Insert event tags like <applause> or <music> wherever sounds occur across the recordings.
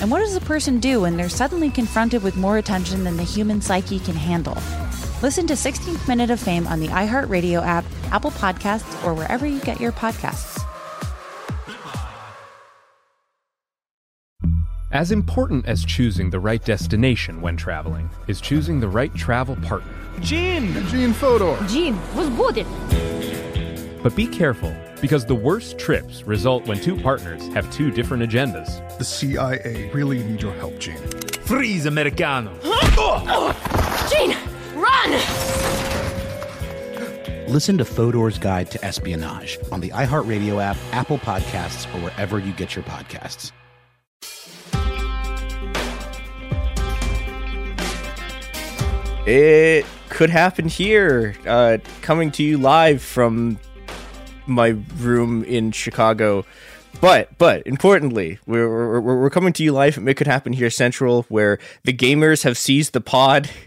And what does a person do when they're suddenly confronted with more attention than the human psyche can handle? Listen to 16th Minute of Fame on the iHeartRadio app, Apple Podcasts, or wherever you get your podcasts. As important as choosing the right destination when traveling is choosing the right travel partner. Gene! Gene Fodor! Gene, was good! But be careful because the worst trips result when two partners have two different agendas. The CIA really need your help, Gene. Freeze, Americano! Gene, run! Listen to Fodor's Guide to Espionage on the iHeartRadio app, Apple Podcasts, or wherever you get your podcasts. It could happen here. Uh, coming to you live from my room in Chicago. But but importantly, we're, we're, we're coming to you live It Could Happen Here Central, where the gamers have seized the pod. <laughs>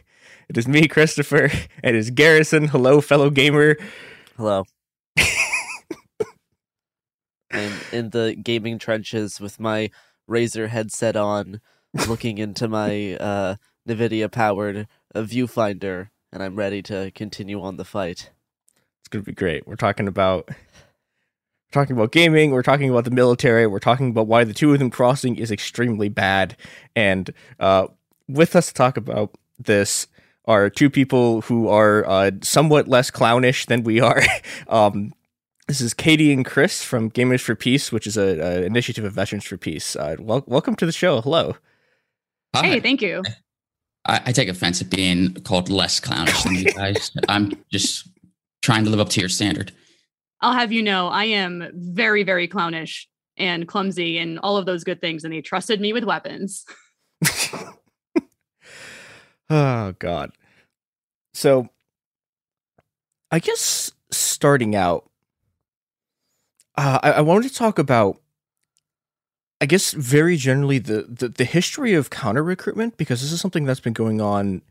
It is me, Christopher, <laughs> and it is Garrison. Hello, fellow gamer. Hello. <laughs> I'm in the gaming trenches with my Razer headset on, looking into my uh, NVIDIA powered uh, viewfinder, and I'm ready to continue on the fight. It's gonna be great. We're talking about talking about gaming. We're talking about the military. We're talking about why the two of them crossing is extremely bad. And uh, with us to talk about this are two people who are uh, somewhat less clownish than we are. <laughs> um, this is Katie and Chris from Gamers for Peace, which is a, a initiative of Veterans for Peace. Uh, wel- welcome to the show. Hello. Hi. Hey, thank you. I, I take offense at being called less clownish than you guys. <laughs> I'm just trying to live up to your standard. I'll have you know, I am very, very clownish and clumsy and all of those good things, and they trusted me with weapons. <laughs> Oh God. So I guess starting out, uh, I, I wanted to talk about, I guess, very generally the, the the history of counter recruitment because this is something that's been going on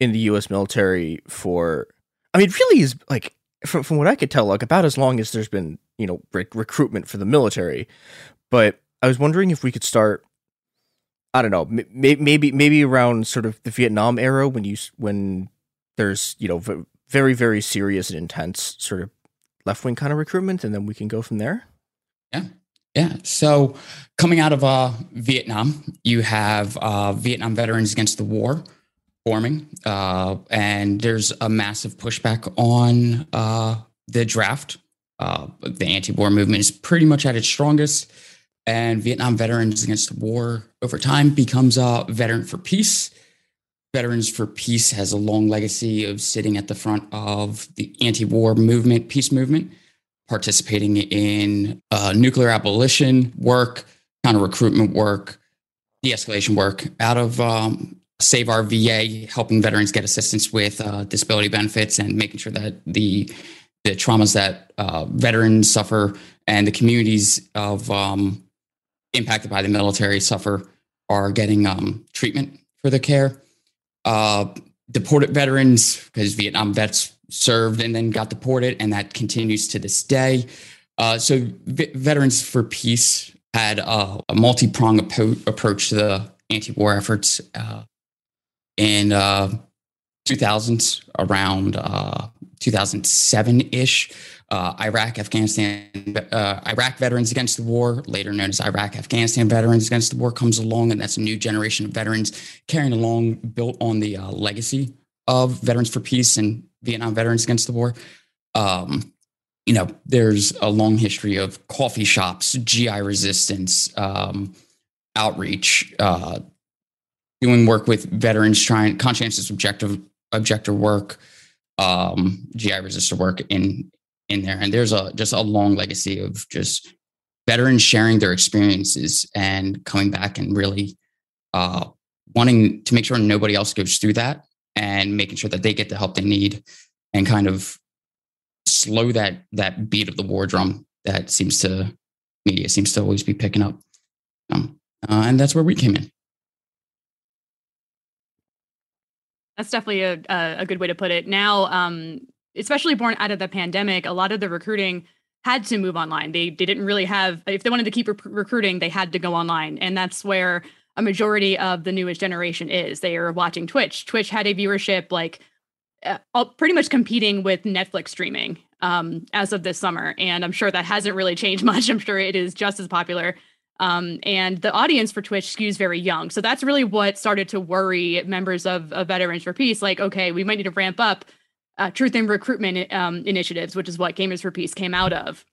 in the U.S. military for, I mean, really is like from from what I could tell, like about as long as there's been you know rec- recruitment for the military. But I was wondering if we could start I don't know, maybe maybe maybe around sort of the Vietnam era when you when there's you know v- very very serious and intense sort of left wing kind of recruitment, and then we can go from there. Yeah, yeah. So coming out of uh, Vietnam, you have uh, Vietnam Veterans Against the War forming, uh, and there's a massive pushback on uh, the draft. Uh, the anti-war movement is pretty much at its strongest and Vietnam Veterans Against the War over time becomes a veteran for peace. Veterans for Peace has a long legacy of sitting at the front of the anti-war movement, peace movement, participating in uh, nuclear abolition work, counter recruitment work, de-escalation work. Out of um, Save Our VA, helping veterans get assistance with uh, disability benefits and making sure that the the traumas that uh, veterans suffer and the communities of um, impacted by the military suffer are getting um, treatment for their care. Uh, deported veterans, because Vietnam vets served and then got deported, and that continues to this day. Uh, so, v- Veterans for Peace had uh, a multi pronged approach to the anti war efforts uh, in 2000s, around 2007 ish. Uh, Iraq, Afghanistan, uh, Iraq Veterans Against the War, later known as Iraq, Afghanistan Veterans Against the War, comes along, and that's a new generation of veterans carrying along, built on the uh, legacy of Veterans for Peace and Vietnam Veterans Against the War. Um, you know, there's a long history of coffee shops, GI resistance, um, outreach, uh, doing work with veterans, trying conscientious objective objector work, um, GI resistor work in in there. And there's a just a long legacy of just veterans sharing their experiences and coming back and really uh, wanting to make sure nobody else goes through that and making sure that they get the help they need and kind of slow that that beat of the war drum that seems to media seems to always be picking up. Um, uh, and that's where we came in. That's definitely a, a good way to put it. Now, um, especially born out of the pandemic, a lot of the recruiting had to move online. They, they didn't really have, if they wanted to keep recruiting, they had to go online. And that's where a majority of the newest generation is. They are watching Twitch. Twitch had a viewership like uh, pretty much competing with Netflix streaming um, as of this summer. And I'm sure that hasn't really changed <laughs> much. I'm sure it is just as popular. Um, and the audience for Twitch skews very young. So that's really what started to worry members of, of Veterans for Peace. Like, okay, we might need to ramp up uh, truth and recruitment um, initiatives, which is what Gamers for Peace came out of.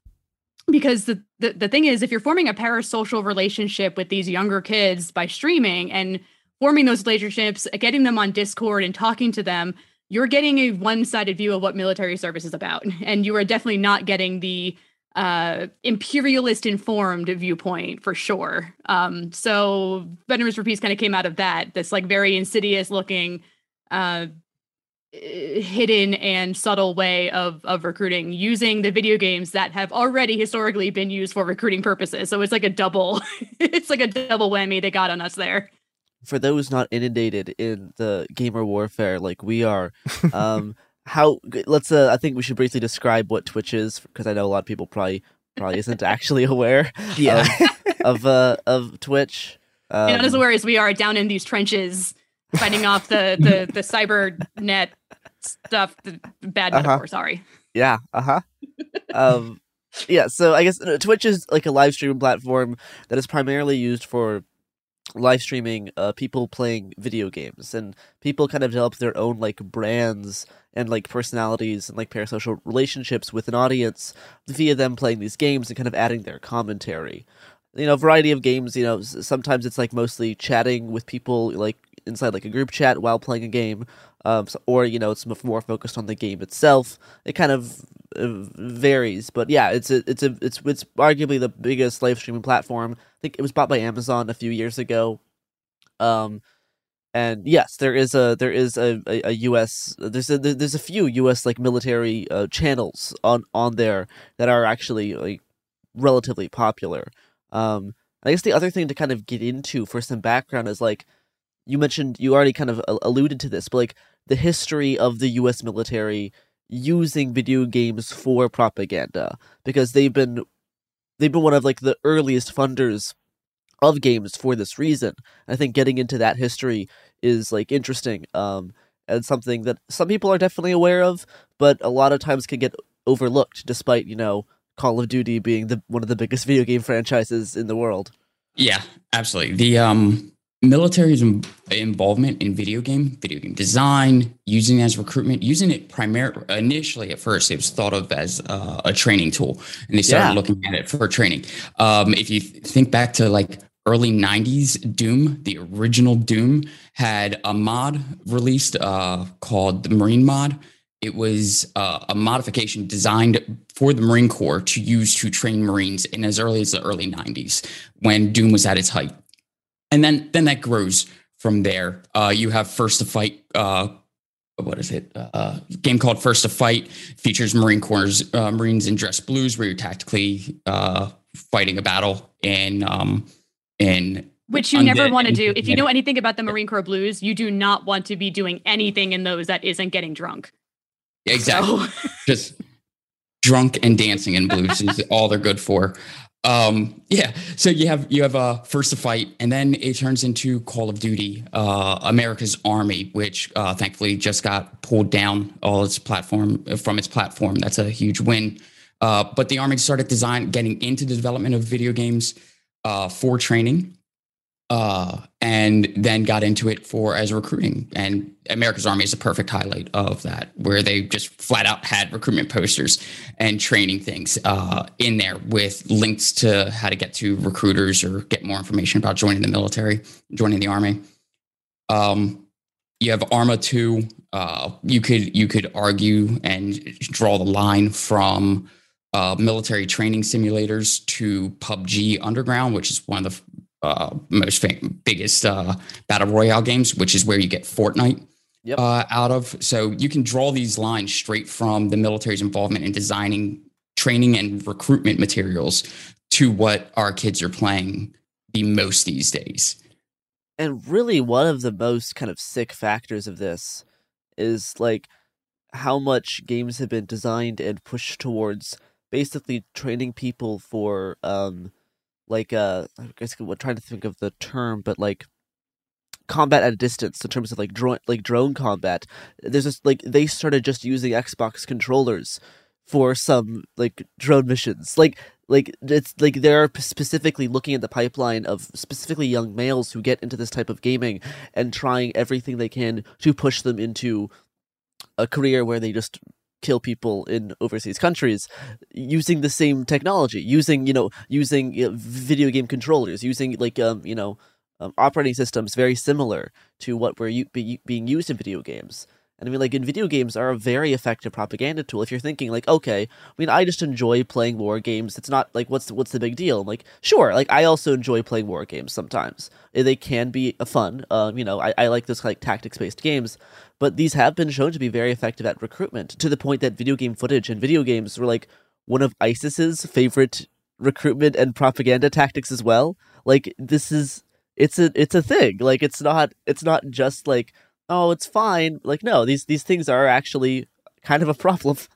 Because the, the the thing is, if you're forming a parasocial relationship with these younger kids by streaming and forming those relationships, getting them on Discord and talking to them, you're getting a one-sided view of what military service is about, <laughs> and you are definitely not getting the uh, imperialist informed viewpoint for sure. Um, so Veterans for Peace kind of came out of that, this like very insidious looking uh, hidden and subtle way of of recruiting using the video games that have already historically been used for recruiting purposes. So it's like a double <laughs> it's like a double whammy they got on us there. For those not inundated in the gamer warfare like we are, <laughs> um how let's uh I think we should briefly describe what Twitch is because I know a lot of people probably probably isn't <laughs> actually aware yeah. of, of uh of Twitch. Um, You're not as aware as we are down in these trenches fighting off the the <laughs> the cyber net stuff. The bad uh-huh. metaphor. Sorry. Yeah. Uh huh. um. Yeah. So I guess uh, Twitch is like a live streaming platform that is primarily used for live streaming uh, people playing video games and people kind of develop their own like brands and like personalities and like parasocial relationships with an audience via them playing these games and kind of adding their commentary you know variety of games you know sometimes it's like mostly chatting with people like inside like a group chat while playing a game, um, or you know it's more focused on the game itself. It kind of uh, varies, but yeah, it's a, it's a it's it's arguably the biggest live streaming platform. I think it was bought by Amazon a few years ago. Um, and yes, there is a there is a, a, a U.S. there's a there's a few U.S. like military uh, channels on on there that are actually like relatively popular. Um, I guess the other thing to kind of get into for some background is like you mentioned you already kind of alluded to this, but like the history of the U.S. military using video games for propaganda because they've been they've been one of like the earliest funders of games for this reason. I think getting into that history is like interesting um, and something that some people are definitely aware of, but a lot of times can get overlooked, despite you know Call of Duty being the one of the biggest <laughs> video game franchises in the world. Yeah, absolutely. The um military's involvement in video game, video game design, using it as recruitment, using it primarily initially at first, it was thought of as uh, a training tool, and they started yeah. looking at it for training. Um, if you think back to like early 90s doom the original doom had a mod released uh, called the marine mod it was uh, a modification designed for the marine corps to use to train marines in as early as the early 90s when doom was at its height and then then that grows from there. Uh, you have First to Fight. Uh, what is it? Uh, game called First to Fight features Marine Corps uh, Marines in dress blues, where you're tactically uh, fighting a battle in um, in which you never want to do. If you know anything about the Marine Corps blues, you do not want to be doing anything in those that isn't getting drunk. Exactly. <laughs> Just drunk and dancing in blues is all they're good for. Um, yeah. So you have you have uh, first to fight, and then it turns into Call of Duty, uh, America's Army, which uh, thankfully just got pulled down all its platform from its platform. That's a huge win. Uh, but the Army started design getting into the development of video games uh, for training uh, and then got into it for as recruiting. And America's Army is a perfect highlight of that, where they just flat out had recruitment posters and training things uh, in there with links to how to get to recruiters or get more information about joining the military, joining the army. Um, you have Arma 2. Uh, you could you could argue and draw the line from uh, military training simulators to PUBG Underground, which is one of the uh, most fam- biggest uh, battle royale games, which is where you get Fortnite yep. uh, out of. So you can draw these lines straight from the military's involvement in designing training and recruitment materials to what our kids are playing the most these days. And really, one of the most kind of sick factors of this is like how much games have been designed and pushed towards basically training people for um like uh I guess I'm trying to think of the term, but like combat at a distance in terms of like drone like drone combat. There's this like they started just using Xbox controllers for some like drone missions. Like like it's like they're specifically looking at the pipeline of specifically young males who get into this type of gaming and trying everything they can to push them into a career where they just kill people in overseas countries using the same technology using you know using you know, video game controllers using like um you know um, operating systems very similar to what were u- be, being used in video games and I mean, like in video games are a very effective propaganda tool. If you're thinking like, okay, I mean, I just enjoy playing war games. It's not like what's what's the big deal? I'm like, sure, like I also enjoy playing war games sometimes. They can be fun. Um, you know, I, I like those like tactics based games, but these have been shown to be very effective at recruitment to the point that video game footage and video games were like one of ISIS's favorite recruitment and propaganda tactics as well. Like this is it's a it's a thing. Like it's not it's not just like oh, it's fine. Like, no, these these things are actually kind of a problem. <laughs>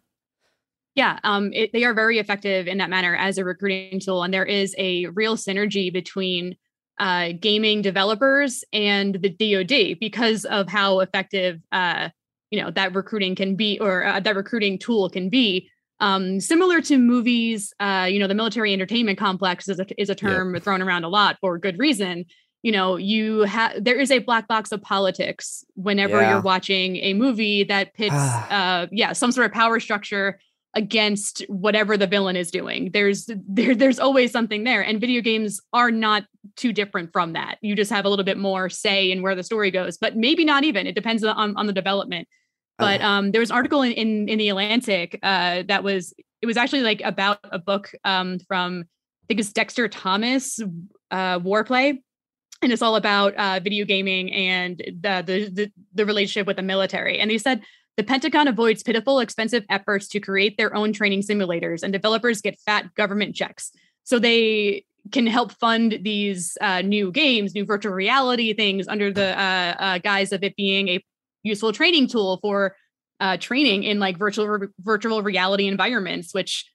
Yeah, um, it, they are very effective in that manner as a recruiting tool, and there is a real synergy between uh, gaming developers and the DoD because of how effective uh, you know that recruiting can be, or uh, that recruiting tool can be. Um, similar to movies, uh, you know, the military entertainment complex is a, is a term yeah. thrown around a lot for good reason you know you have there is a black box of politics whenever yeah. you're watching a movie that pits uh yeah some sort of power structure against whatever the villain is doing. There's there there's always something there and video games are not too different from that. You just have a little bit more say in where the story goes but maybe not even. It depends on on the development. But uh-huh. um there was an article in in, in the atlantic uh that was it was actually like about a book um from i think it's dexter thomas uh warplay and it's all about uh, video gaming and the, the, the the relationship with the military. And they said the Pentagon avoids pitiful, expensive efforts to create their own training simulators, and developers get fat government checks. So they can help fund these uh, new games, new virtual reality things under the uh, uh guise of it being a useful training tool for uh, training in like virtual virtual reality environments, which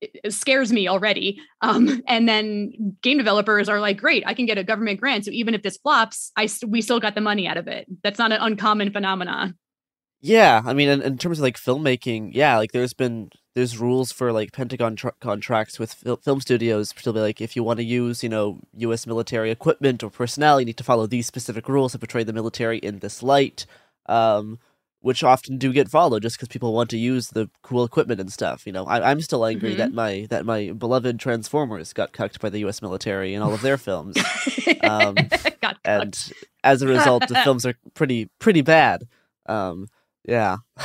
it scares me already. Um, and then game developers are like, great, I can get a government grant. So even if this flops, I we still got the money out of it. That's not an uncommon phenomenon. Yeah, I mean, in, in terms of like filmmaking, yeah, like there's been there's rules for like Pentagon tr- contracts with fil- film studios to be like, if you want to use you know U.S. military equipment or personnel, you need to follow these specific rules to portray the military in this light. Um, which often do get followed just because people want to use the cool equipment and stuff. You know, I, am still angry mm-hmm. that my that my beloved Transformers got cucked by the U.S. military in all of their films, um, <laughs> and as a result, the <laughs> films are pretty pretty bad. Um, yeah, <laughs>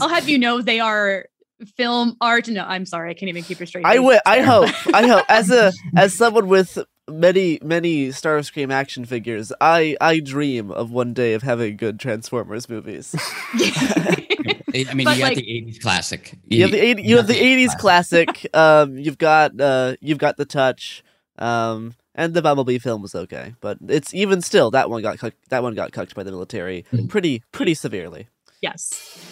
I'll have you know they are film art. No, I'm sorry, I can't even keep it straight. I w- I hope I hope as a as someone with many many Starscream action figures. I I dream of one day of having good Transformers movies. <laughs> I mean, but you like, got the '80s classic. You, you have the 80, you have the '80s classic. classic. Um, you've got uh, you've got the touch. Um, and the Bumblebee film was okay, but it's even still that one got that one got cucked by the military mm. pretty pretty severely. Yes.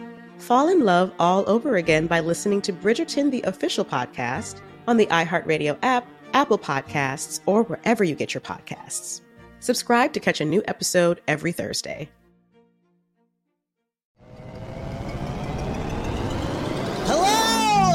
fall in love all over again by listening to Bridgerton, the official podcast, on the iHeartRadio app, Apple Podcasts, or wherever you get your podcasts. Subscribe to catch a new episode every Thursday.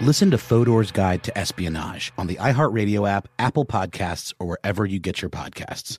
Listen to Fodor's Guide to Espionage on the iHeartRadio app, Apple Podcasts, or wherever you get your podcasts.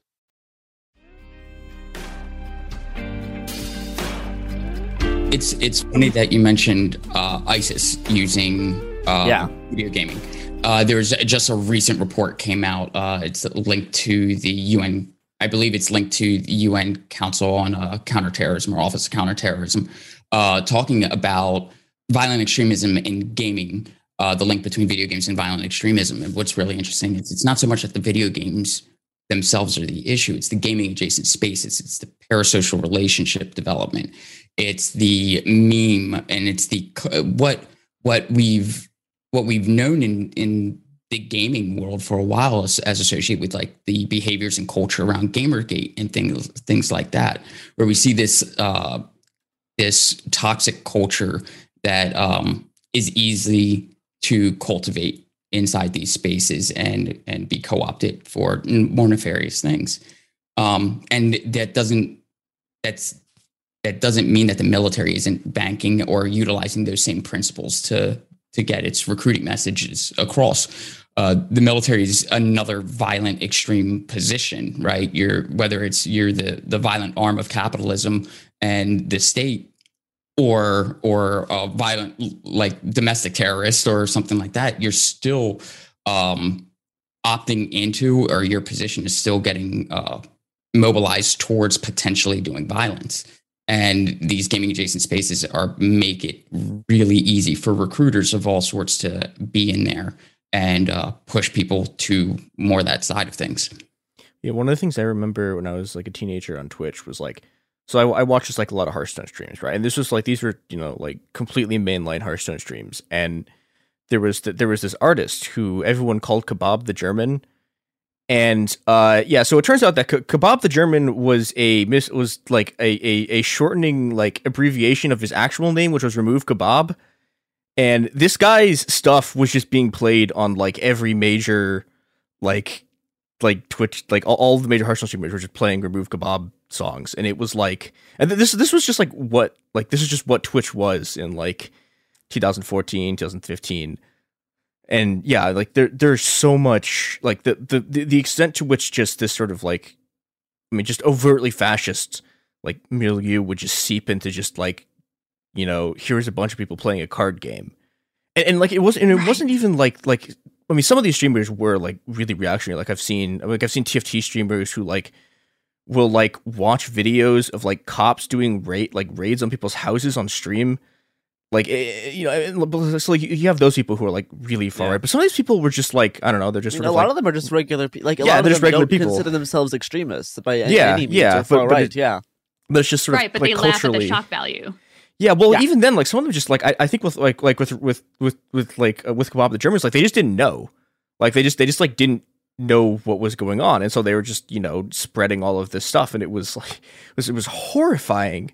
It's it's funny that you mentioned uh, ISIS using uh, Yeah. video gaming. Uh, there was just a recent report came out. Uh, it's linked to the UN. I believe it's linked to the UN Council on uh, Counterterrorism or Office of Counterterrorism, uh, talking about violent extremism in gaming. Uh, the link between video games and violent extremism. And what's really interesting is it's not so much that the video games themselves are the issue; it's the gaming adjacent spaces. It's the parasocial relationship development. It's the meme, and it's the what what we've what we've known in in the gaming world for a while as, as associated with like the behaviors and culture around gamergate and things things like that where we see this uh this toxic culture that um is easy to cultivate inside these spaces and and be co-opted for more nefarious things. Um, and that doesn't that's that doesn't mean that the military isn't banking or utilizing those same principles to to get its recruiting messages across. Uh, the military is another violent extreme position, right? You're whether it's you're the the violent arm of capitalism and the state, or or a violent like domestic terrorist or something like that. You're still um, opting into, or your position is still getting uh, mobilized towards potentially doing violence and these gaming adjacent spaces are make it really easy for recruiters of all sorts to be in there and uh, push people to more that side of things. Yeah, one of the things I remember when I was like a teenager on Twitch was like, so I, I watched just like a lot of Hearthstone streams, right? And this was like these were you know like completely mainline Hearthstone streams, and there was the, there was this artist who everyone called Kebab the German, and uh, yeah, so it turns out that K- Kebab the German was a mis- was like a, a a shortening like abbreviation of his actual name, which was Remove Kebab. And this guy's stuff was just being played on like every major like like Twitch, like all, all the major Hearthstone streamers were just playing Remove Kebab songs, and it was like, and this this was just like what like this is just what Twitch was in like 2014, 2015 and yeah, like there there's so much like the, the the extent to which just this sort of like I mean just overtly fascist like milieu would just seep into just like you know here's a bunch of people playing a card game. And, and like it wasn't and it wasn't even like like I mean some of these streamers were like really reactionary like I've seen like I've seen TFT streamers who like will like watch videos of like cops doing raid like raids on people's houses on stream like eh, eh, you know, so like you have those people who are like really far yeah. right, but some of these people were just like I don't know, they're just I mean, a lot like, of them are just regular people. Like a yeah, lot they're of just them regular don't people. consider themselves extremists by any, yeah, any means yeah, or far but, but right. it, yeah, but it's just sort of right, but like they laugh at the shock value. Yeah, well, Yeah. even then, like some of them just like I, I think with like like with with with with like uh, with Kebab the Germans, like they just didn't know, like they just they just like didn't know what was going on, and so they were just you know spreading all of this stuff, and it was <laughs> like it was it was horrifying.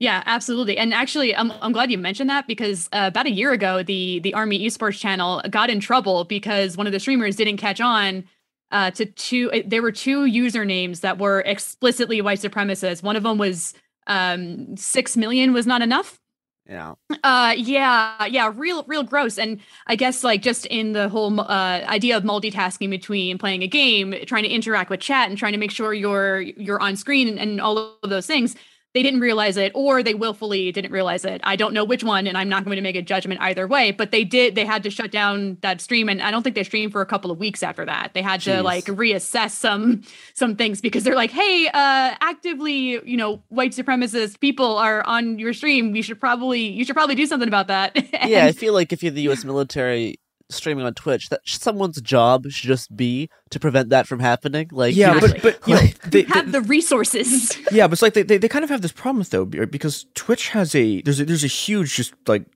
Yeah, absolutely. And actually, I'm, I'm glad you mentioned that because uh, about a year ago, the the Army Esports channel got in trouble because one of the streamers didn't catch on uh, to two. uh, There were two usernames that were explicitly white supremacists. One of them was um, six million was not enough. yeah. Uh, yeah, yeah, real, real gross. And I guess like just in the whole uh, idea of multitasking between playing a game, trying to interact with chat, and trying to make sure you're you're on screen and, and all of those things. They didn't realize it, or they willfully didn't realize it. I don't know which one, and I'm not going to make a judgment either way. But they did. They had to shut down that stream, and I don't think they streamed for a couple of weeks after that. They had to like reassess some some things because they're like, hey, uh, actively, you know, white supremacist people are on your stream. You should probably you should probably do something about that. <laughs> yeah, I feel like if you're the U.S. military streaming on Twitch, that someone's job should just be to prevent that from happening. Like, Yeah, you but but you know, like- they, have the resources. <laughs> yeah, but it's like they, they, they kind of have this problem though be- because Twitch has a there's a, there's a huge just like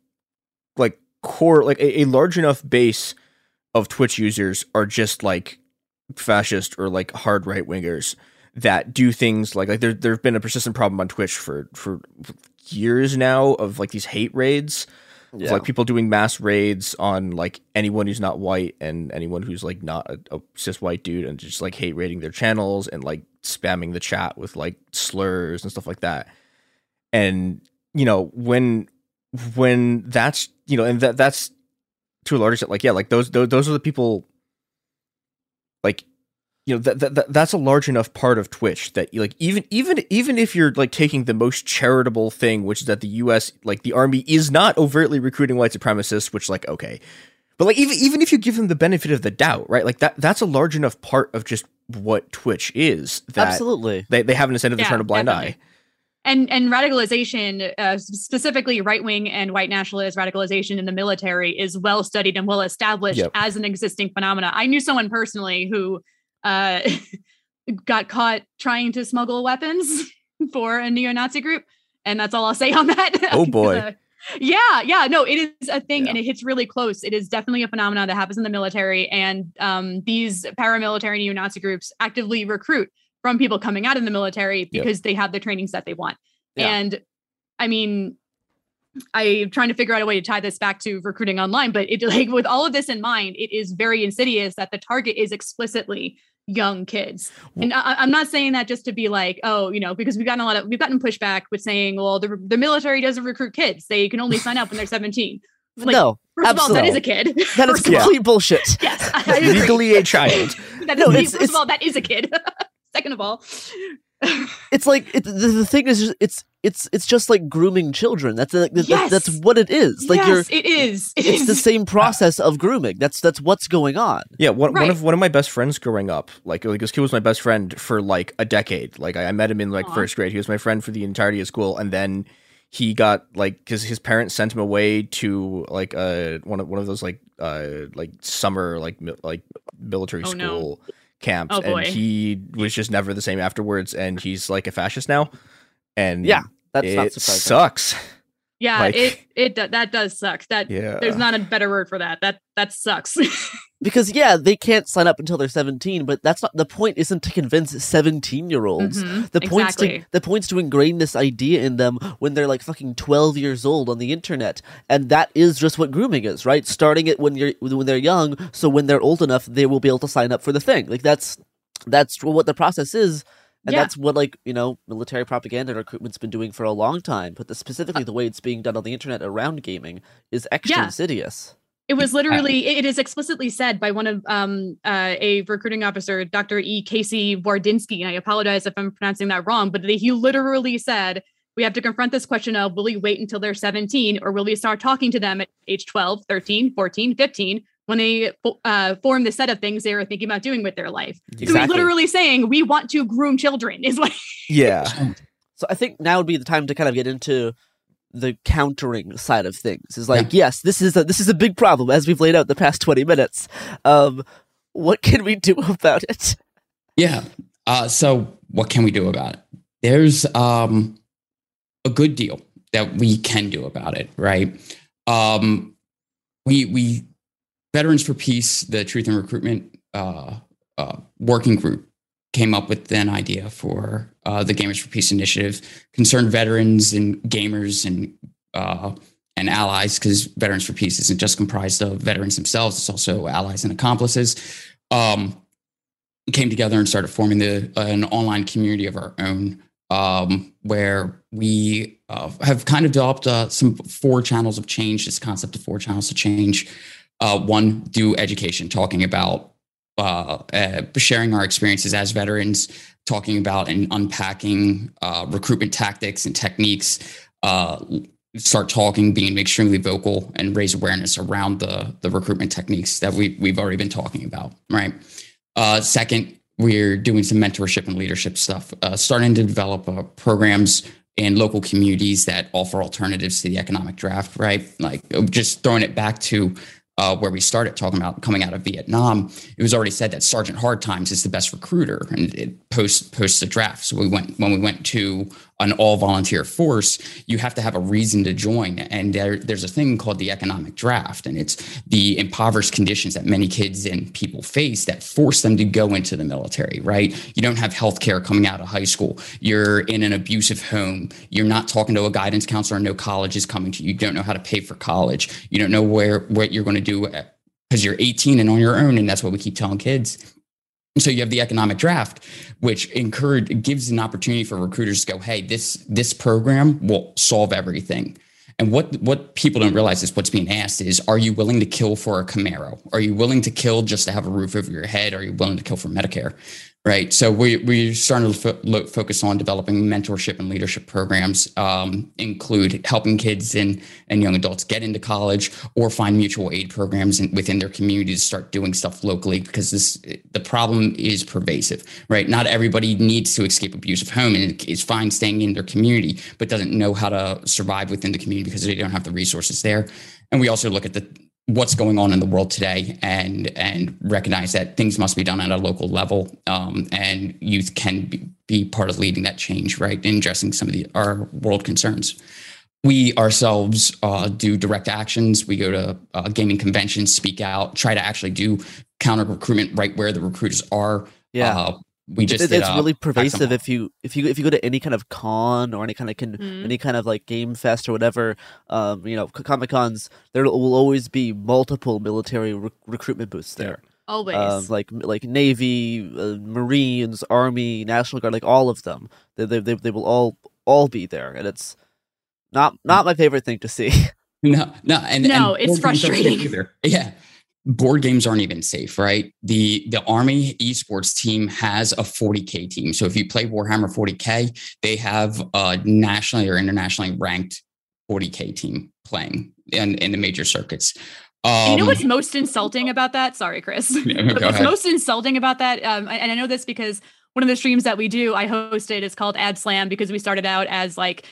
like core like a, a large enough base of Twitch users are just like fascist or like hard right wingers that do things like like there there've been a persistent problem on Twitch for for years now of like these hate raids of, Yeah. like people doing mass raids on like anyone who's not white and anyone who's like not a, a cis white dude and just like hate rating their channels and like spamming the chat with like slurs and stuff like that and you know when when that's you know and that that's to a large extent like yeah like those those, those are the people like you know that, that, that that's a large enough part of twitch that like even even even if you're like taking the most charitable thing which is that the us like the army is not overtly recruiting white supremacists which like okay but like even even if you give them the benefit of the doubt right like that that's a large enough part of just what twitch is that Absolutely. they, they have an incentive to turn a blind definitely. eye and and radicalization uh, specifically right wing and white nationalist radicalization in the military is well studied and well established Yep. as an existing phenomena i knew someone personally who uh, <laughs> got caught trying to smuggle weapons <laughs> for a neo-nazi group and that's all i'll say on that <laughs> Oh, boy. Uh, yeah yeah no it is a thing and it hits really close it is definitely a phenomenon that happens in the military and um, these paramilitary neo-nazi groups actively recruit from people coming out of the military Yep. because they have the trainings that they want Yeah. and I mean, I'm trying to figure out a way to tie this back to recruiting online, but it like with all of this in mind, it is very insidious that the target is explicitly young kids. And I, am not saying that just to be like, oh, you know, because we've gotten a lot of we've gotten pushback with saying, well, the the military doesn't recruit kids; they can only sign up when they're 17. Like, no, first absolutely. of all, that is a kid. That is First of all- complete bullshit. <laughs> Yes, I, I. Legally a child. <laughs> That No, is- it's- first of all, that is a kid. <laughs> Second of all, It's like it, the, the thing is, just, it's it's it's just like grooming children. That's like that, that's what it is. Like you're, yes, it is. It it's the same process of grooming. That's that's what's going on. Yeah, one, one of one of my best friends growing up, like like this kid was my best friend for like a decade. Like I, I met him in like Aw. first grade. He was my friend for the entirety of school, and then he got like because his parents sent him away to like uh one of one of those like uh like summer like mi- like military Oh, no. School camps, Oh, boy. and he was just never the same afterwards. And he's like a fascist now, and Yeah, that's it not surprising. sucks. Yeah, Like- it it that does suck. That Yeah. there's not a better word for that. That that sucks. <laughs> Because yeah, they can't sign up until they're 17, but that's not the point. Isn't to convince 17 year olds. Mhm, The point's to exactly. the point's to ingrain this idea in them when they're like fucking 12 years old on the internet, and that is just what grooming is, right? Starting it when you're when they're young, so when they're old enough, they will be able to sign up for the thing. Like that's that's what the process is. And Yeah. that's what like you know military propaganda and recruitment's been doing for a long time. But the, specifically the way it's being done on the internet around gaming is extra Yeah. insidious. It was literally, it is explicitly said by one of um, uh, a recruiting officer, Dr. E. Casey Wardynski. And I apologize if I'm pronouncing that wrong, but he literally said, we have to confront this question of will we wait until they're 17 or will we start talking to them at age 12, 13, 14, 15 when they uh, form the set of things they were thinking about doing with their life? So he's literally saying, we want to groom children, is what <laughs> Yeah, So I think now would be the time to kind of get into the countering side of things. Is like, yes, this is a this is a big problem as we've laid out the past twenty minutes. Um, what can we do <laughs> about it? Yeah. Uh, so what can we do about it? There's um, a good deal that we can do about it, right? Um, we we Veterans for Peace, the Truth and Recruitment uh, uh, working group, came up with an idea for uh, the Gamers for Peace initiative, concerned veterans and gamers and uh, and allies, because Veterans for Peace isn't just comprised of veterans themselves; it's also allies and accomplices. Um, came together and started forming the an online community of our own, um, where we uh, have kind of developed uh, some four channels of change. This concept of four channels of change. Uh, one, do education, talking about uh, uh, sharing our experiences as veterans, talking about and unpacking uh, recruitment tactics and techniques. Uh, start talking, being extremely vocal, and raise awareness around the the recruitment techniques that we we've already been talking about. Right. Uh, second, we're doing some mentorship and leadership stuff, starting to develop programs in local communities that offer alternatives to the economic draft, right? Like just throwing it back to uh, where we started talking about coming out of Vietnam, it was already said that Sergeant Hard Times is the best recruiter and it post post the draft. So we went when we went to an all volunteer force, you have to have a reason to join. And there, there's a thing called the economic draft, and it's the impoverished conditions that many kids and people face that force them to go into the military, right? You don't have health care coming out of high school. You're in an abusive home. You're not talking to a guidance counselor. No college is coming to you. You don't know how to pay for college. You don't know where what you're going to do because you're 18 and on your own. And that's what we keep telling kids. So you have the economic draft, which encourage gives an opportunity for recruiters to go, hey, this this program will solve everything. And what what people don't realize is what's being asked is, are you willing to kill for a Camaro? Are you willing to kill just to have a roof over your head? Are you willing to kill for Medicare? Right. So we we're starting to fo- lo- focus on developing mentorship and leadership programs, um, include helping kids and and young adults get into college or find mutual aid programs in, within their community to start doing stuff locally because this the problem is pervasive. Right. Not everybody needs to escape abusive home and is fine staying in their community, but doesn't know how to survive within the community because they don't have the resources there. And we also look at the what's going on in the world today and and recognize that things must be done at a local level um, and youth can be, be part of leading that change right in addressing some of the our world concerns we ourselves uh, do direct actions we go to uh, gaming conventions speak out try to actually do counter recruitment right where the recruiters are Yeah. uh, we just It- it's uh, really pervasive if you if you if you go to any kind of con or any kind of con, Mhm. any kind of like game fest or whatever um you know comic cons there will always be multiple military rec- recruitment booths there Always. um, like like navy uh, marines army national guard like all of them they, they, they, they will all all be there and it's not not my favorite thing to see <laughs> No, no, and No, and it's board games aren't safe frustrating. either. <laughs> Yeah, board games aren't even safe, right? The the Army esports team has a 40k team. So if you play Warhammer 40k, they have a nationally or internationally ranked 40k team playing in in the major circuits. Um, you know what's most insulting about that? Sorry, Chris. <laughs> Yeah, what's ahead. most insulting about that, um, and I know this because one of the streams that we do, I hosted, is called Ad Slam because we started out as like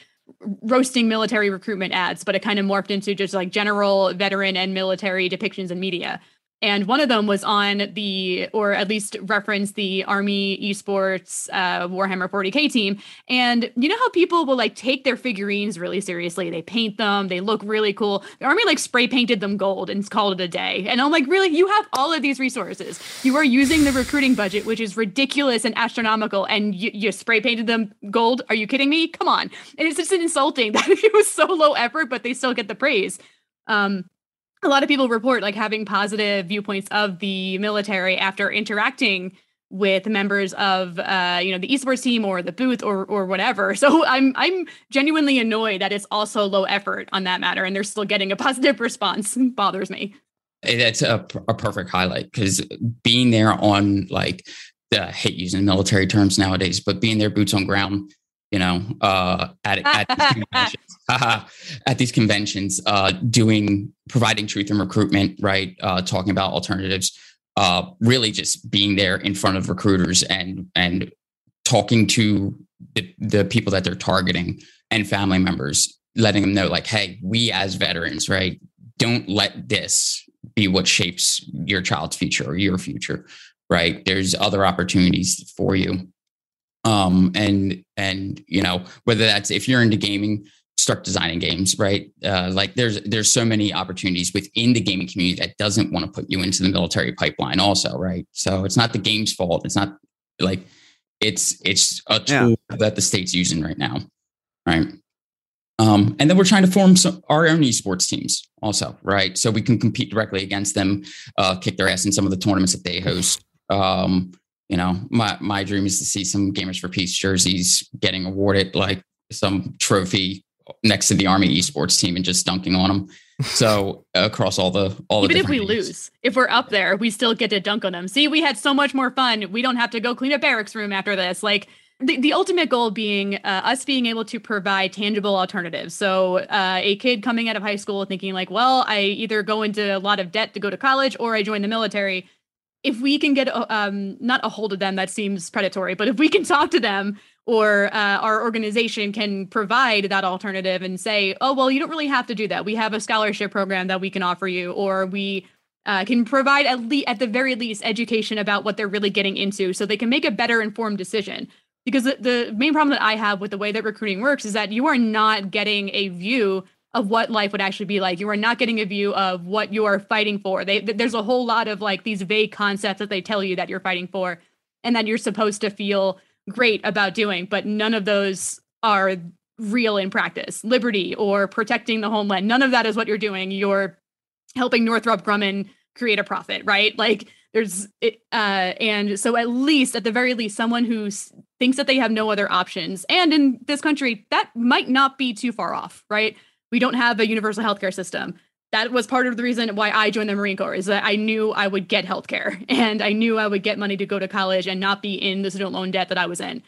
roasting military recruitment ads, but it kind of morphed into just like general veteran and military depictions in media. And one of them was on the, or at least referenced the Army Esports uh, Warhammer 40K team. And you know how people will like take their figurines really seriously? They paint them, they look really cool. The Army like spray painted them gold and called it a day. And I'm like, really? You have all of these resources. You are using the recruiting budget, which is ridiculous and astronomical, and you, you spray painted them gold? Are you kidding me? Come on. And it's just insulting <laughs> that it was so low effort, but they still get the praise. Um, a lot of people report like having positive viewpoints of the military after interacting with members of uh, you know the esports team or the booth or or whatever. <laughs> So I'm I'm genuinely annoyed that it's also low effort on that matter, and they're still getting a positive response. <laughs> bothers me. that's a, a perfect highlight because being there on like the hate using military terms nowadays, but being there boots on ground, you know, uh, at at these <laughs> conventions, <laughs> at these conventions, uh, doing providing truth and recruitment, right? Uh, talking about alternatives, uh, really just being there in front of recruiters and and talking to the, the people that they're targeting and family members, letting them know like, hey, we as veterans, right? Don't let this be what shapes your child's future or your future, right? There's other opportunities for you. Um, and and you know, whether that's if you're into gaming, start designing games, right? Uh, like there's there's so many opportunities within the gaming community that doesn't want to put you into the military pipeline, also, right? So it's not the game's fault. It's not like it's it's a tool that the state's using right now, right? Um, and then we're trying to form some, our own esports teams also, right? So we can compete directly against them, uh, kick their ass in some of the tournaments that they host. Um, you know, my my dream is to see some Gamers for Peace jerseys getting awarded like some trophy next to the Army esports team and just dunking on them. So <laughs> across all the all the Even if we different lose, if we're up there, we still get to dunk on them. See, we had so much more fun. We don't have to go clean a barracks room after this. Like the, the ultimate goal being uh, us being able to provide tangible alternatives. So uh, a kid coming out of high school thinking like, well, I either go into a lot of debt to go to college or I join the military. If we can get a- um, not a hold of them, that seems predatory. But if we can talk to them or uh, our organization can provide that alternative and say, oh, well, you don't really have to do that. We have a scholarship program that we can offer you, or we uh, can provide at least, at the very least, education about what they're really getting into, so they can make a better informed decision. Because the, the main problem that I have with the way that recruiting works is that you are not getting a view of what life would actually be like. You are not getting a view of what you are fighting for. They, th- there's a whole lot of like these vague concepts that they tell you that you're fighting for, and that you're supposed to feel great about doing, but none of those are real in practice. Liberty or protecting the homeland, none of that is what you're doing. You're helping Northrop Grumman create a profit, right? Like there's it, uh and so at least at the very least someone who s- thinks that they have no other options and in this country that might not be too far off, right? We don't have a universal healthcare system. That was part of the reason why I joined the Marine Corps is that I knew I would get healthcare <laughs> and I knew I would get money to go to college and not be in the student loan debt that I was in.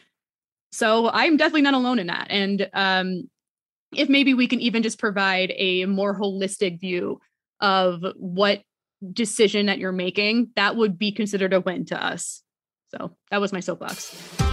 So I'm definitely not alone in that. And um, if maybe we can even just provide a more holistic view of what decision that you're making, that would be considered a win to us. So that was my soapbox.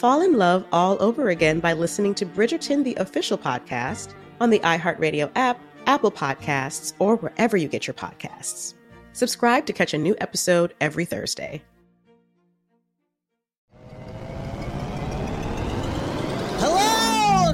fall in love all over again by listening to Bridgerton, the official podcast, on the iHeartRadio app, Apple Podcasts, or wherever you get your podcasts. Subscribe to catch a new episode every Thursday.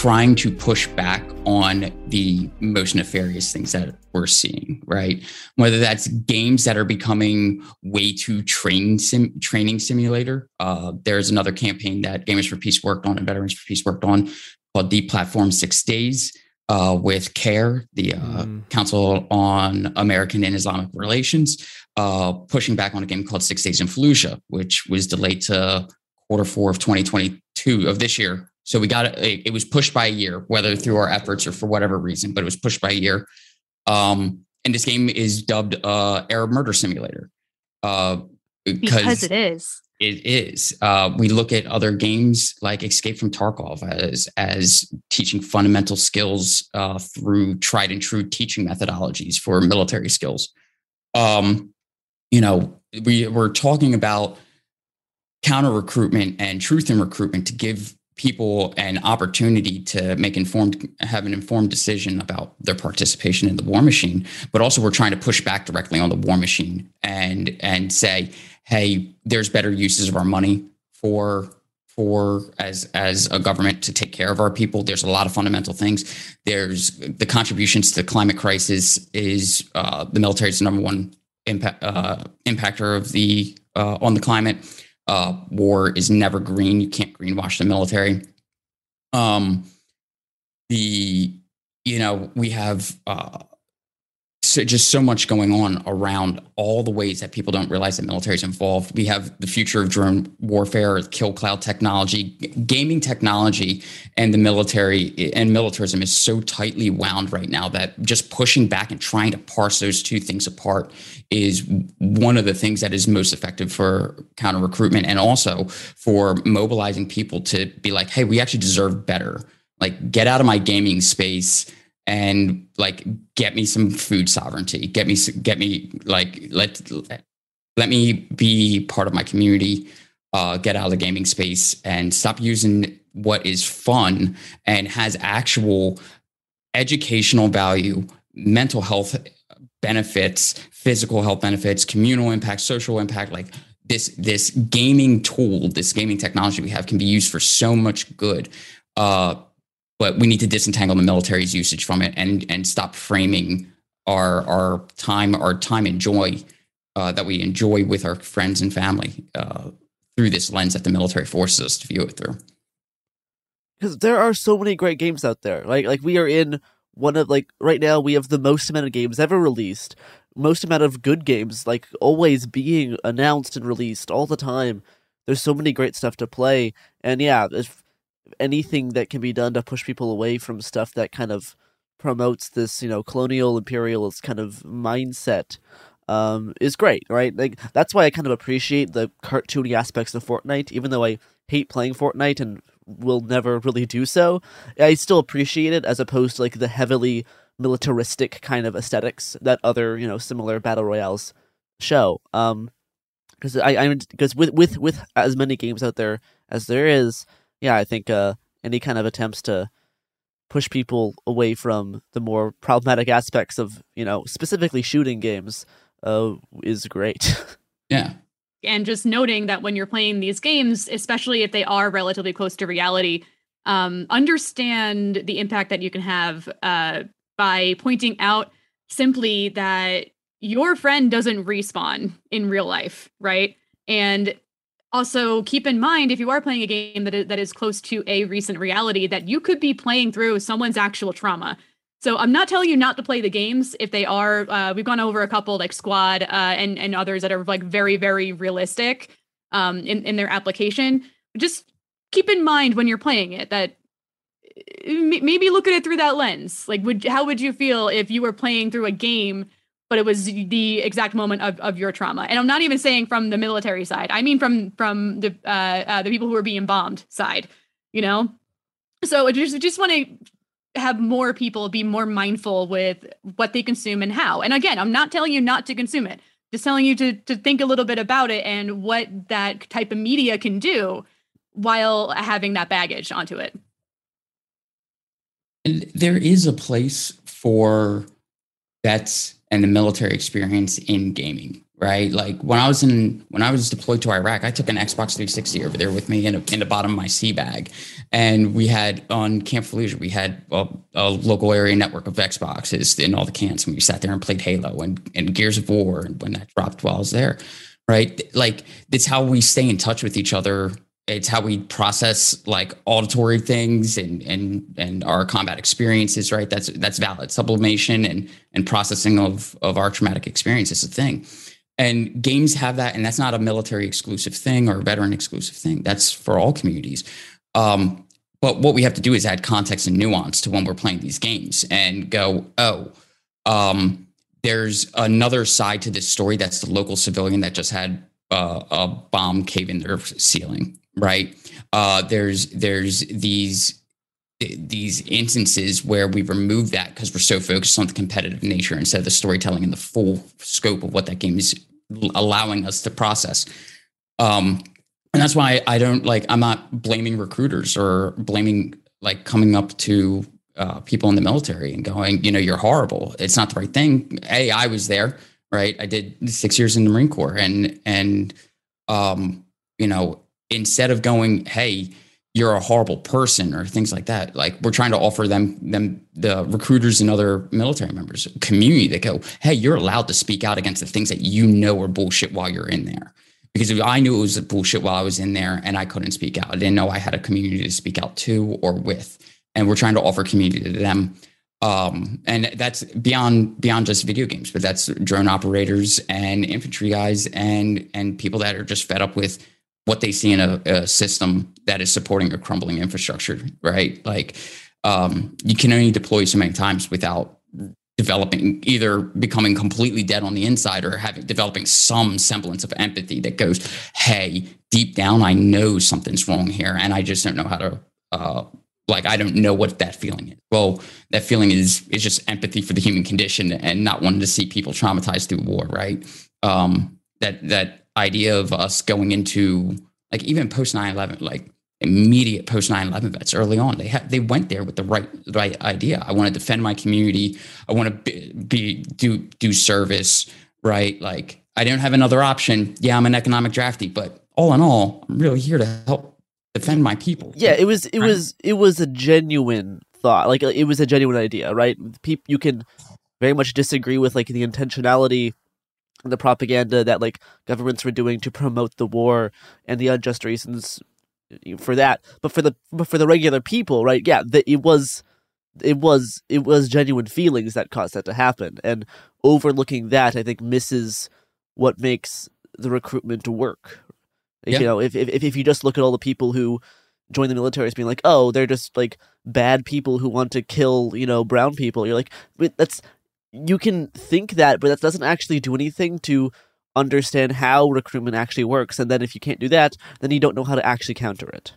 trying to push back on the most nefarious things that we're seeing, right? Whether that's games that are becoming way too training sim, training simulator. Uh, there's another campaign that Gamers for Peace worked on and Veterans for Peace worked on called Deplatform Six Days. Uh, with CAIR, the uh, mm. Council on American and Islamic Relations, uh, pushing back on a game called Six Days in Fallujah, which was delayed to quarter four of 2022 of this year. So we got it. It was pushed by a year, whether through our efforts or for whatever reason, but it was pushed by a year. Um, and this game is dubbed uh, Arab Murder Simulator uh, because it is. It is. Uh, we look at other games like Escape from Tarkov as as teaching fundamental skills uh, through tried and true teaching methodologies for military skills. Um, you know, we we're talking about counter recruitment and truth in recruitment to give people an opportunity to make informed have an informed decision about their participation in the war machine but also we're trying to push back directly on the war machine and and say hey, there's better uses of our money for for as as a government to take care of our people. There's a lot of fundamental things. There's the contributions to the climate crisis is uh, the military's number one impact uh, impactor of the uh, on the climate. Uh, war is never green. You can't greenwash the military. Um, the you know we have uh, so just so much going on around all the ways that people don't realize that military is involved. We have the future of drone warfare, kill cloud technology, gaming technology, and the military and militarism is so tightly wound right now that just pushing back and trying to parse those two things apart is one of the things that is most effective for counter recruitment and also for mobilizing people to be like, hey, we actually deserve better. Like, get out of my gaming space and like get me some food sovereignty. Get me get me like let let me be part of my community uh, get out of the gaming space and stop using what is fun and has actual educational value mental health benefits physical health benefits communal impact social impact like this this gaming tool this gaming technology we have can be used for so much good. Uh, but we need to disentangle the military's usage from it and and stop framing our our time our time and joy uh, that we enjoy with our friends and family uh, through this lens that the military forces us to view it through. Because there are so many great games out there. Like like we are in one of like right now we have the most amount of games ever released, most amount of good games like always being announced and released all the time. There's so many great stuff to play, and yeah, anything that can be done to push people away from stuff that kind of promotes this, you know, colonial imperialist kind of mindset um, is great, right? Like that's why I kind of appreciate the cartoony aspects of Fortnite, even though I hate playing Fortnite and will never really do so. I still appreciate it as opposed to like the heavily militaristic kind of aesthetics that other, you know, similar battle royales show. Um, because I, I, because with with with as many games out there as there is, yeah, I think uh, any kind of attempts to push people away from the more problematic aspects of you know specifically shooting games uh, is great. <laughs> yeah. And just noting that when you're playing these games, especially if they are relatively close to reality, um, understand the impact that you can have uh, by pointing out simply that your friend doesn't respawn in real life, right? And also keep in mind if you are playing a game that is, that is close to a recent reality that you could be playing through someone's actual trauma. So i'm not telling you not to play the games if they are uh, we've gone over a couple like squad uh, and and others that are like very very realistic um, in, in their application. Just keep in mind when you're playing it that uh, maybe look at it through that lens. Like would how would you feel if you were playing through a game but it was the exact moment of, of your trauma. And I'm not even saying from the military side. I mean from from the uh, uh, the people who are being bombed side. You know, so I just just want to have more people be more mindful with what they consume and how. And again, I'm not telling you not to consume it. Just telling you to to think a little bit about it and what that type of media can do while having that baggage onto it. And there is a place for vets and the military experience in gaming right? Like when i was in when i was deployed to iraq i took an xbox 360 over there with me in, a, in the bottom of my sea bag. And we had on camp fallujah we had a, a, local area network of xboxes in all the camps and we sat there and played halo and, and gears of war and when that dropped while i was there right? Like it's how we stay in touch with each other it's how we process like auditory things and and and our combat experiences right? That's that's valid. Sublimation and and processing of of our traumatic experience is a thing. And games have that and that's not a military exclusive thing or a veteran exclusive thing. That's for all communities. Um, but what we have to do is add context and nuance to when we're playing these games and go oh um, there's another side to this story that's the local civilian that just had uh, a bomb cave in their ceiling right? Uh, there's there's these these instances where we remove that because we're so focused on the competitive nature instead of the storytelling and the full scope of what that game is allowing us to process. Um, and that's why I don't like. I'm not blaming recruiters or blaming like coming up to uh, people in the military and going, you know, you're horrible. It's not the right thing. A, I was there, right? I did six years in the Marine Corps, and and um, you know, instead of going, hey, you're a horrible person or things like that. Like we're trying to offer them them the recruiters and other military members community that go, hey, you're allowed to speak out against the things that you know are bullshit while you're in there. Because if I knew it was bullshit while I was in there and I couldn't speak out. I didn't know I had a community to speak out to or with. And we're trying to offer community to them. Um, and that's beyond beyond just video games, but that's drone operators and infantry guys and and people that are just fed up with what they see in a, a system that is supporting a crumbling infrastructure, right? Like um, you can only deploy so many times without developing either becoming completely dead on the inside or having developing some semblance of empathy that goes hey deep down i know something's wrong here and i just don't know how to uh, like i don't know what that feeling is well that feeling is is just empathy for the human condition and not wanting to see people traumatized through war right um that that idea of us going into like even post 9-11 like immediate post 9-11 vets early on. They had they went there with the right right idea. I want to defend my community. I want to be, be do do service right? Like i don't have another option. Yeah i'm an economic drafty but all in all i'm really here to help defend my people. Yeah, it was it was it was a genuine thought. Like it was a genuine idea, right? People you can very much disagree with like the intentionality and the propaganda that like governments were doing to promote the war and the unjust reasons for that. But for the but for the regular people, right? Yeah, the, it was it was it was genuine feelings that caused that to happen and overlooking that i think misses what makes the recruitment work Yeah. you know if, if if you just look at all the people who join the military as being like oh they're just like bad people who want to kill you know brown people you're like that's you can think that but that doesn't actually do anything to understand how recruitment actually works and then if you can't do that then you don't know how to actually counter it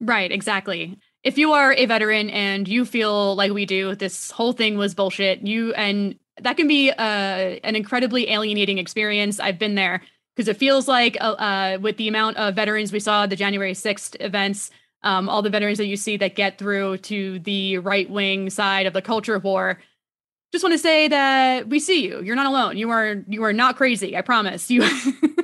Right, exactly. If you are a veteran and you feel like we do, this whole thing was bullshit. You and that can be uh, an incredibly alienating experience. I've been there because it feels like uh, uh, with the amount of veterans we saw the January sixth events, um, all the veterans that you see that get through to the right wing side of the culture war. Just want to say that we see you. You're not alone. You are you are not crazy. I promise you.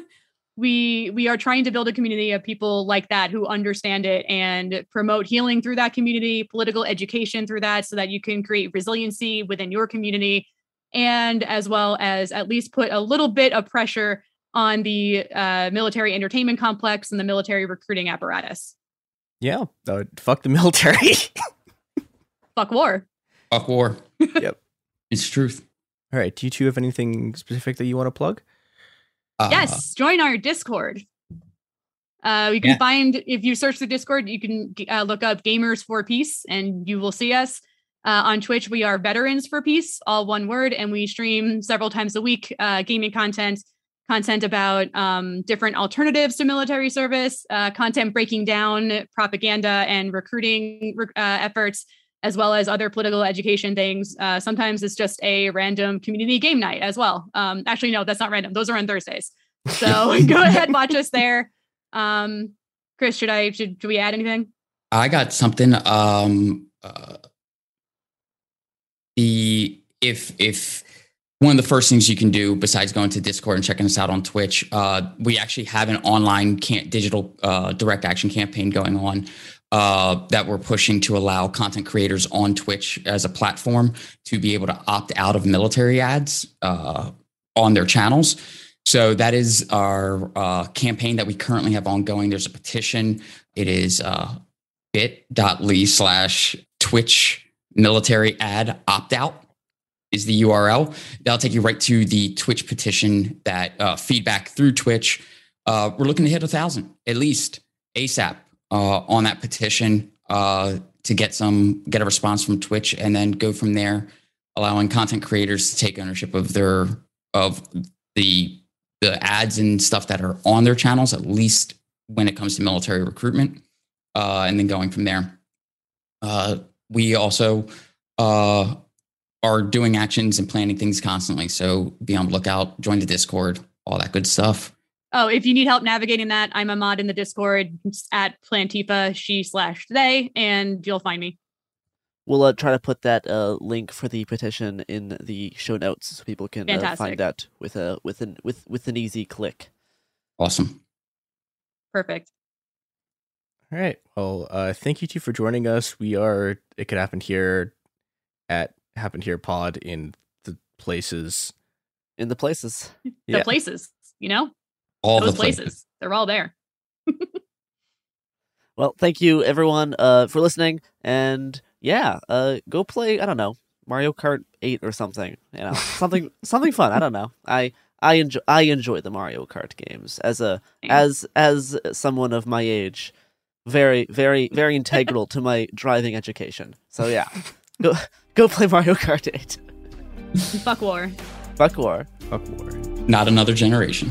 <laughs> we we are trying to build a community of people like that who understand it and promote healing through that community political education through that so that you can create resiliency within your community and as well as at least put a little bit of pressure on the uh, military entertainment complex and the military recruiting apparatus Yeah. Uh, fuck the military. <laughs> fuck war fuck war yep. It's truth. All right. Do you two have anything specific that you want to plug? Uh, yes join our discord uh, you can Yeah. find if you search the discord you can uh, look up gamers for peace and you will see us uh, on twitch we are veterans for peace all one word and we stream several times a week uh, gaming content content about um, different alternatives to military service uh, content breaking down propaganda and recruiting rec- uh, efforts as well as other political education things. Uh, sometimes it's just a random community game night as well. Um, actually, no, that's not random. Those are on Thursdays. So <laughs> <laughs> go ahead, watch us there. Um, Chris, should I should, should we add anything? I got something. Um, uh, the if if one of the first things you can do besides going to Discord and checking us out on Twitch, uh, we actually have an online digital uh, direct action campaign going on uh, that we're pushing to allow content creators on Twitch as a platform to be able to opt out of military ads uh, on their channels. So that is our uh, campaign that we currently have ongoing. There's a petition. It is uh, bit.ly slash Twitch military ad opt out is the URL. That'll take you right to the Twitch petition that uh, feedback through Twitch. Uh, we're looking to hit a thousand at least ASAP uh, on that petition uh, to get some get a response from Twitch and then go from there, allowing content creators to take ownership of their of the the ads and stuff that are on their channels, at least when it comes to military recruitment, uh, and then going from there. Uh, we also uh, are doing actions and planning things constantly. So be on the lookout, join the Discord, all that good stuff. Oh, if you need help navigating that, I'm a mod in the Discord at Plantifa she slash they, and you'll find me. We'll uh, try to put that uh, link for the petition in the show notes so people can uh, find that with a with an with with an easy click. Awesome. Perfect. All right. Well, uh, thank you two for joining us. We are it could happen here at happened here pod in the places in the places. The places, you know? All Those the places. places. They're all there. <laughs> Well, thank you everyone uh, for listening, and yeah, uh, go play. I don't know Mario Kart Eight or something. You know, <laughs> something something fun. I don't know. I I enjoy I enjoy the Mario Kart games as a as as someone of my age. Very very very integral to my <laughs> driving education. So yeah, go go play Mario Kart Eight. Fuck war. Fuck war. Fuck war. Not another generation.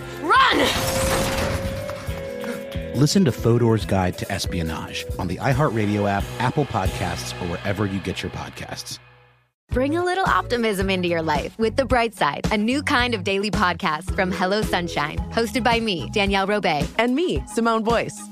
run! Listen to Fodor's Guide to Espionage on the iHeartRadio app, Apple Podcasts, or wherever you get your podcasts. Bring a little optimism into your life with The Bright Side, a new kind of daily podcast from Hello Sunshine, hosted by me, Danielle Robay. And me, Simone Boyce.